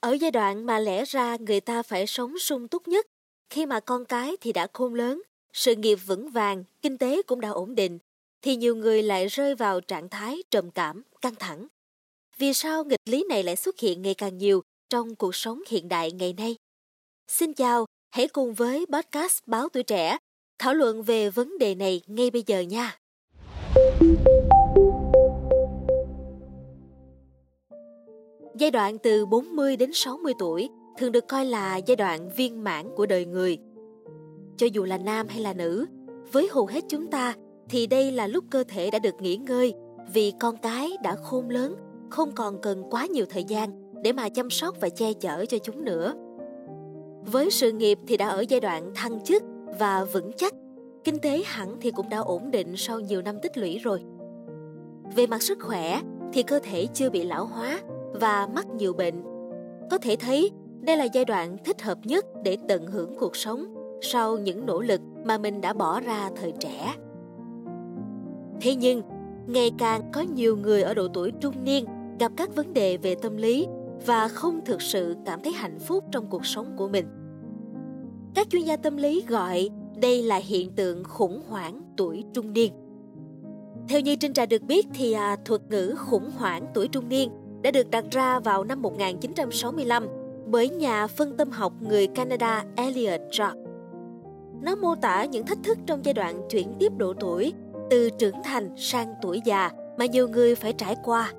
Ở giai đoạn mà lẽ ra người ta phải sống sung túc nhất, khi mà con cái thì đã khôn lớn, sự nghiệp vững vàng, kinh tế cũng đã ổn định, thì nhiều người lại rơi vào trạng thái trầm cảm, căng thẳng. Vì sao nghịch lý này lại xuất hiện ngày càng nhiều trong cuộc sống hiện đại ngày nay? Xin chào, hãy cùng với podcast Báo Tuổi Trẻ thảo luận về vấn đề này ngay bây giờ nha. Giai đoạn từ 40 đến 60 tuổi thường được coi là giai đoạn viên mãn của đời người. Cho dù là nam hay là nữ, với hầu hết chúng ta thì đây là lúc cơ thể đã được nghỉ ngơi vì con cái đã khôn lớn, không còn cần quá nhiều thời gian để mà chăm sóc và che chở cho chúng nữa. Với sự nghiệp thì đã ở giai đoạn thăng chức và vững chắc, kinh tế hẳn thì cũng đã ổn định sau nhiều năm tích lũy rồi. Về mặt sức khỏe thì cơ thể chưa bị lão hóa và mắc nhiều bệnh. Có thể thấy đây là giai đoạn thích hợp nhất để tận hưởng cuộc sống sau những nỗ lực mà mình đã bỏ ra thời trẻ. Thế nhưng, ngày càng có nhiều người ở độ tuổi trung niên gặp các vấn đề về tâm lý và không thực sự cảm thấy hạnh phúc trong cuộc sống của mình. Các chuyên gia tâm lý gọi đây là hiện tượng khủng hoảng tuổi trung niên. Theo như Trinh Trà được biết thì à, thuật ngữ khủng hoảng tuổi trung niên đã được đặt ra vào năm 1965 bởi nhà phân tâm học người Canada Elliot Rock. Nó mô tả những thách thức trong giai đoạn chuyển tiếp độ tuổi từ trưởng thành sang tuổi già mà nhiều người phải trải qua.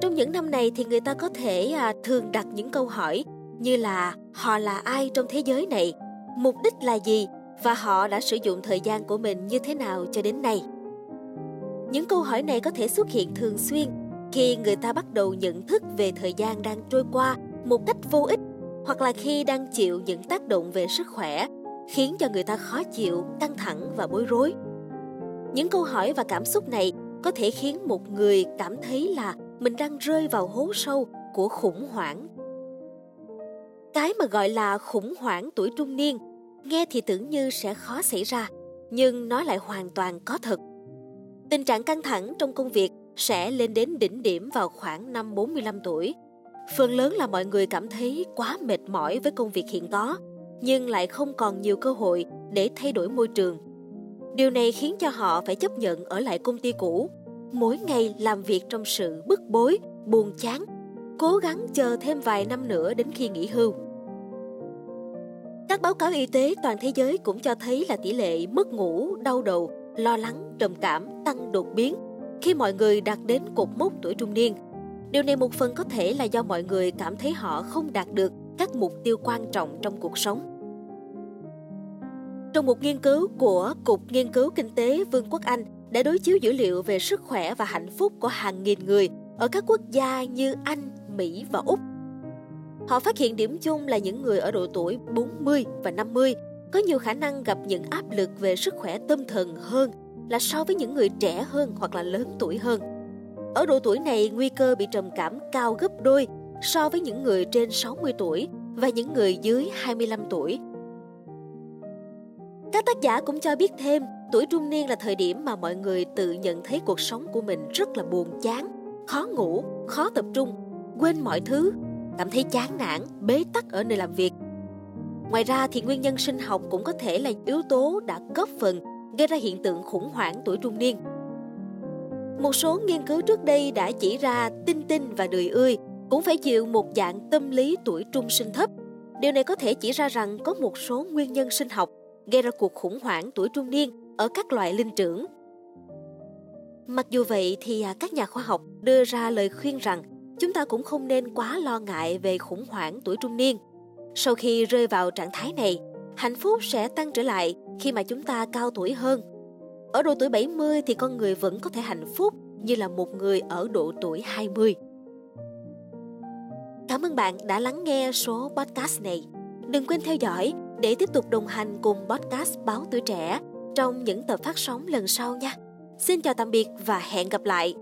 Trong những năm này thì người ta có thể à, thường đặt những câu hỏi như là họ là ai trong thế giới này, mục đích là gì và họ đã sử dụng thời gian của mình như thế nào cho đến nay. Những câu hỏi này có thể xuất hiện thường xuyên khi người ta bắt đầu nhận thức về thời gian đang trôi qua một cách vô ích hoặc là khi đang chịu những tác động về sức khỏe khiến cho người ta khó chịu, căng thẳng và bối rối. Những câu hỏi và cảm xúc này có thể khiến một người cảm thấy là mình đang rơi vào hố sâu của khủng hoảng. Cái mà gọi là khủng hoảng tuổi trung niên nghe thì tưởng như sẽ khó xảy ra, nhưng nó lại hoàn toàn có thật. Tình trạng căng thẳng trong công việc sẽ lên đến đỉnh điểm vào khoảng năm 45 tuổi. Phần lớn là mọi người cảm thấy quá mệt mỏi với công việc hiện có, nhưng lại không còn nhiều cơ hội để thay đổi môi trường. Điều này khiến cho họ phải chấp nhận ở lại công ty cũ, mỗi ngày làm việc trong sự bức bối, buồn chán, cố gắng chờ thêm vài năm nữa đến khi nghỉ hưu. Các báo cáo y tế toàn thế giới cũng cho thấy là tỷ lệ mất ngủ, đau đầu, lo lắng, trầm cảm tăng đột biến khi mọi người đạt đến cột mốc tuổi trung niên. Điều này một phần có thể là do mọi người cảm thấy họ không đạt được các mục tiêu quan trọng trong cuộc sống. Trong một nghiên cứu của Cục Nghiên cứu Kinh tế Vương quốc Anh đã đối chiếu dữ liệu về sức khỏe và hạnh phúc của hàng nghìn người ở các quốc gia như Anh, Mỹ và Úc. Họ phát hiện điểm chung là những người ở độ tuổi 40 và 50 có nhiều khả năng gặp những áp lực về sức khỏe tâm thần hơn là so với những người trẻ hơn hoặc là lớn tuổi hơn. Ở độ tuổi này, nguy cơ bị trầm cảm cao gấp đôi so với những người trên 60 tuổi và những người dưới 25 tuổi. Các tác giả cũng cho biết thêm, tuổi trung niên là thời điểm mà mọi người tự nhận thấy cuộc sống của mình rất là buồn chán, khó ngủ, khó tập trung, quên mọi thứ, cảm thấy chán nản, bế tắc ở nơi làm việc. Ngoài ra thì nguyên nhân sinh học cũng có thể là yếu tố đã góp phần gây ra hiện tượng khủng hoảng tuổi trung niên. Một số nghiên cứu trước đây đã chỉ ra tinh tinh và đười ươi cũng phải chịu một dạng tâm lý tuổi trung sinh thấp. Điều này có thể chỉ ra rằng có một số nguyên nhân sinh học gây ra cuộc khủng hoảng tuổi trung niên ở các loại linh trưởng. Mặc dù vậy thì à, các nhà khoa học đưa ra lời khuyên rằng chúng ta cũng không nên quá lo ngại về khủng hoảng tuổi trung niên. Sau khi rơi vào trạng thái này, hạnh phúc sẽ tăng trở lại khi mà chúng ta cao tuổi hơn. Ở độ tuổi 70 thì con người vẫn có thể hạnh phúc như là một người ở độ tuổi 20. Cảm ơn bạn đã lắng nghe số podcast này. Đừng quên theo dõi để tiếp tục đồng hành cùng podcast Báo Tuổi Trẻ trong những tập phát sóng lần sau nha. Xin chào tạm biệt và hẹn gặp lại.